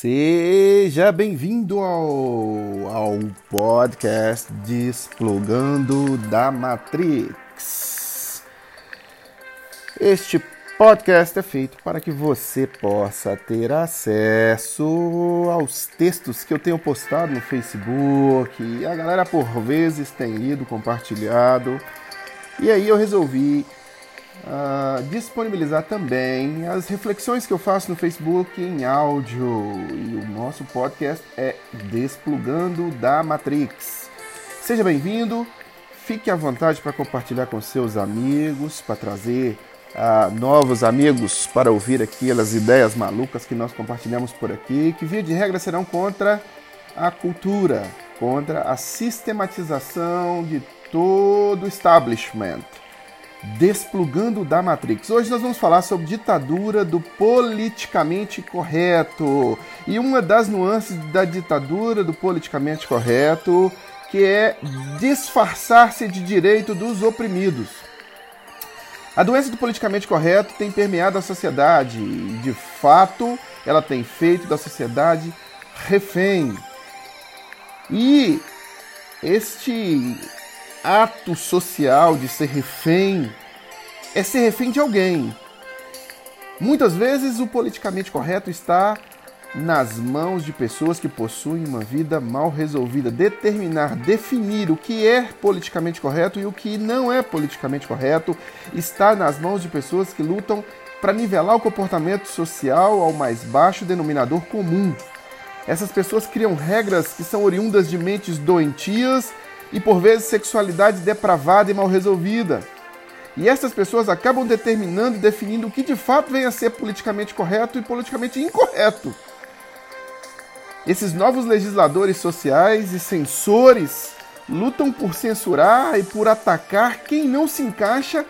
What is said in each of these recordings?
Seja bem-vindo ao, ao podcast Desplugando da Matrix. Este podcast é feito para que você possa ter acesso aos textos que eu tenho postado no Facebook. E a galera por vezes tem lido, compartilhado. E aí eu resolvi uh, disponibilizar também as reflexões que eu faço no Facebook em áudio. E o nosso podcast é Desplugando da Matrix. Seja bem-vindo, fique à vontade para compartilhar com seus amigos, para trazer uh, novos amigos para ouvir aquelas ideias malucas que nós compartilhamos por aqui, que via de regra serão contra a cultura, contra a sistematização de todo o establishment. Desplugando da Matrix. Hoje nós vamos falar sobre ditadura do politicamente correto. E uma das nuances da ditadura do politicamente correto, que é disfarçar-se de direito dos oprimidos. A doença do politicamente correto tem permeado a sociedade e, de fato, ela tem feito da sociedade refém. E este ato social de ser refém é ser refém de alguém. Muitas vezes o politicamente correto está nas mãos de pessoas que possuem uma vida mal resolvida. Determinar, definir o que é politicamente correto e o que não é politicamente correto está nas mãos de pessoas que lutam para nivelar o comportamento social ao mais baixo denominador comum. Essas pessoas criam regras que são oriundas de mentes doentias e por vezes sexualidade depravada e mal resolvida. E essas pessoas acabam determinando e definindo o que de fato vem a ser politicamente correto e politicamente incorreto. Esses novos legisladores sociais e censores lutam por censurar e por atacar quem não se encaixa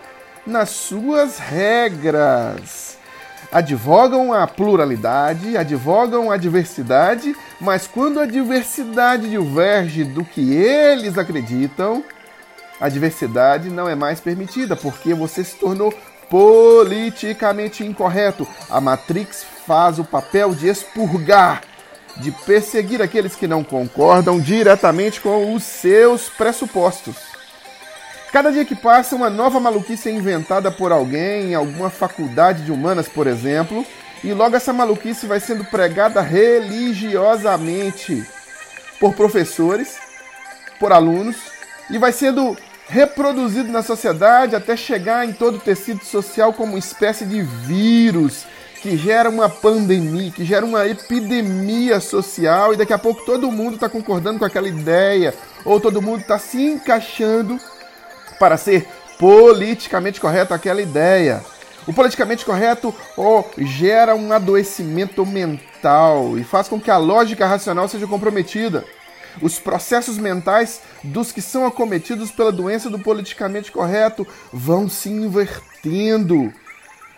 nas suas regras advogam a pluralidade, advogam a diversidade, mas quando a diversidade diverge do que eles acreditam, a diversidade não é mais permitida, porque você se tornou politicamente incorreto. A Matrix faz o papel de expurgar, de perseguir aqueles que não concordam diretamente com os seus pressupostos. Cada dia que passa, uma nova maluquice é inventada por alguém em alguma faculdade de humanas, por exemplo, e logo essa maluquice vai sendo pregada religiosamente por professores, por alunos, e vai sendo reproduzido na sociedade até chegar em todo o tecido social como uma espécie de vírus que gera uma pandemia, que gera uma epidemia social, e daqui a pouco todo mundo está concordando com aquela ideia, ou todo mundo está se encaixando para ser politicamente correto aquela ideia. O politicamente correto oh, gera um adoecimento mental e faz com que a lógica racional seja comprometida. Os processos mentais dos que são acometidos pela doença do politicamente correto vão se invertendo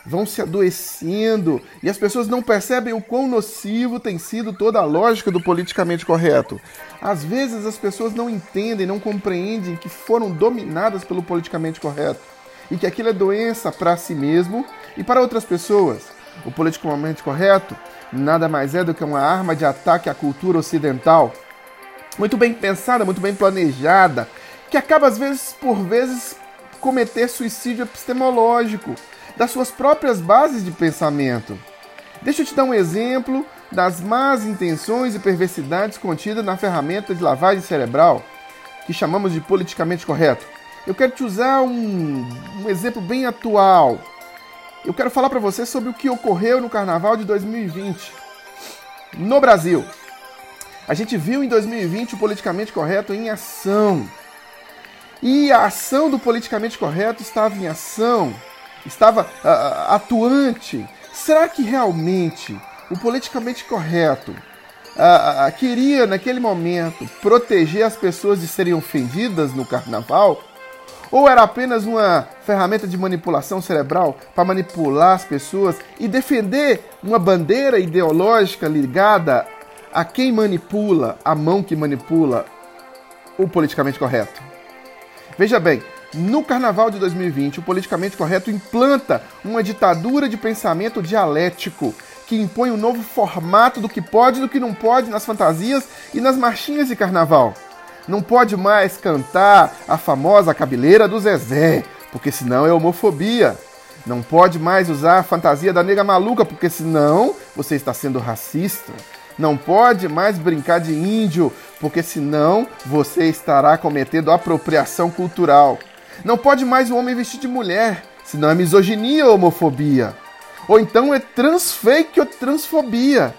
vão se adoecendo e as pessoas não percebem o quão nocivo tem sido toda a lógica do politicamente correto. Às vezes as pessoas não entendem, não compreendem que foram dominadas pelo politicamente correto e que aquilo é doença para si mesmo e para outras pessoas. O politicamente correto nada mais é do que uma arma de ataque à cultura ocidental, muito bem pensada, muito bem planejada, que acaba às vezes por vezes cometer suicídio epistemológico das suas próprias bases de pensamento. Deixa eu te dar um exemplo das más intenções e perversidades contidas na ferramenta de lavagem cerebral, que chamamos de politicamente correto. Eu quero te usar um, um exemplo bem atual. Eu quero falar para você sobre o que ocorreu no Carnaval de 2020 no Brasil. A gente viu em 2020 o politicamente correto em ação. E a ação do politicamente correto estava em ação estava uh, atuante. Será que realmente o politicamente correto uh, uh, queria, naquele momento, proteger as pessoas de serem ofendidas no carnaval? Ou era apenas uma ferramenta de manipulação cerebral para manipular as pessoas e defender uma bandeira ideológica ligada a quem manipula, a mão que manipula o politicamente correto. Veja bem, no carnaval de 2020, o politicamente correto implanta uma ditadura de pensamento dialético que impõe um novo formato do que pode e do que não pode nas fantasias e nas marchinhas de carnaval. Não pode mais cantar a famosa cabeleira do Zezé, porque senão é homofobia. Não pode mais usar a fantasia da nega maluca, porque senão você está sendo racista. Não pode mais brincar de índio, porque senão você estará cometendo apropriação cultural. Não pode mais o homem vestir de mulher, senão é misoginia ou homofobia. Ou então é transfake ou transfobia.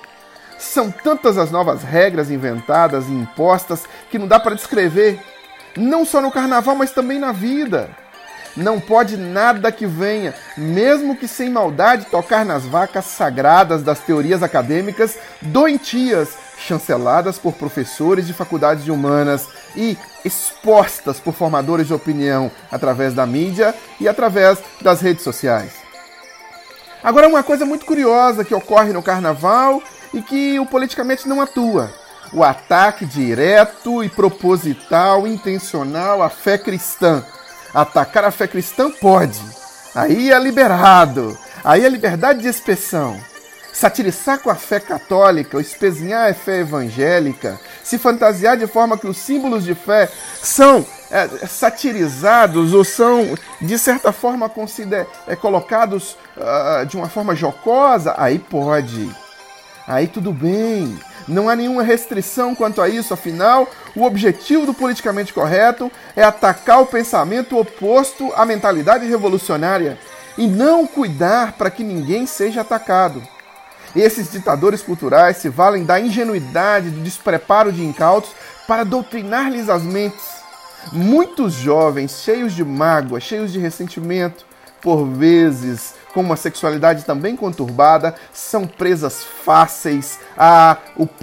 São tantas as novas regras inventadas e impostas que não dá para descrever. Não só no carnaval, mas também na vida. Não pode nada que venha, mesmo que sem maldade, tocar nas vacas sagradas das teorias acadêmicas doentias, chanceladas por professores de faculdades de humanas e expostas por formadores de opinião através da mídia e através das redes sociais. Agora, uma coisa muito curiosa que ocorre no carnaval e que o politicamente não atua: o ataque direto e proposital, intencional à fé cristã Atacar a fé cristã pode. Aí é liberado. Aí é liberdade de expressão. Satirizar com a fé católica, espezinhar a fé evangélica, se fantasiar de forma que os símbolos de fé são é, satirizados ou são, de certa forma, consider, é, colocados uh, de uma forma jocosa, aí pode. Aí tudo bem. Não há nenhuma restrição quanto a isso, afinal, o objetivo do politicamente correto é atacar o pensamento oposto à mentalidade revolucionária e não cuidar para que ninguém seja atacado. Esses ditadores culturais se valem da ingenuidade, do despreparo de incautos para doutrinar-lhes as mentes. Muitos jovens, cheios de mágoa, cheios de ressentimento, por vezes com uma sexualidade também conturbada, são presas fáceis à,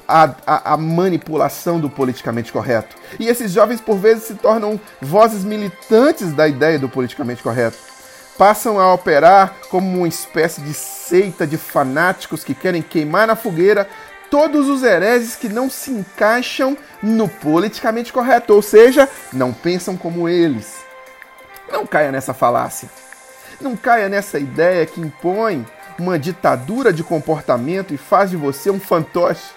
à, à, manipulação do politicamente correto. E esses jovens, por vezes, se tornam vozes militantes da ideia do politicamente correto. Passam a operar como uma espécie de seita de fanáticos que querem queimar na fogueira todos os hereges que não se encaixam no politicamente correto, ou seja, não pensam como eles. Não caia nessa falácia. Não caia nessa ideia que impõe uma ditadura de comportamento e faz de você um fantoche.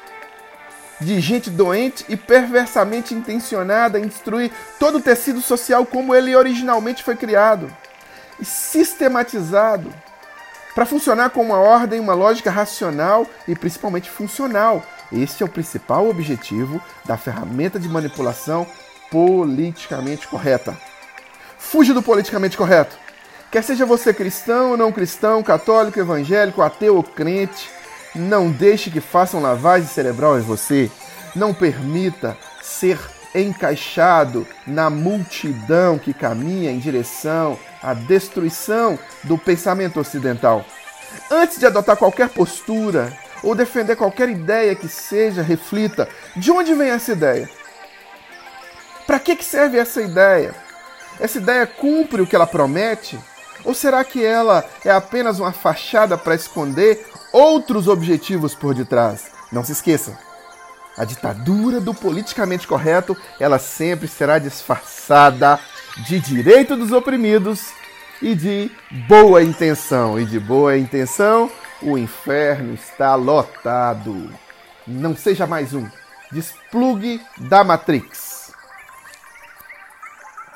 De gente doente e perversamente intencionada em destruir todo o tecido social como ele originalmente foi criado e sistematizado para funcionar com uma ordem, uma lógica racional e principalmente funcional. Este é o principal objetivo da ferramenta de manipulação politicamente correta. Fuja do politicamente correto. Quer seja você cristão ou não cristão, católico, evangélico, ateu ou crente, não deixe que façam lavagem cerebral em você. Não permita ser encaixado na multidão que caminha em direção à destruição do pensamento ocidental. Antes de adotar qualquer postura ou defender qualquer ideia que seja, reflita de onde vem essa ideia. Para que serve essa ideia? Essa ideia cumpre o que ela promete? Ou será que ela é apenas uma fachada para esconder outros objetivos por detrás? Não se esqueça, a ditadura do politicamente correto, ela sempre será disfarçada de direito dos oprimidos e de boa intenção. E de boa intenção, o inferno está lotado. Não seja mais um. Desplugue da Matrix.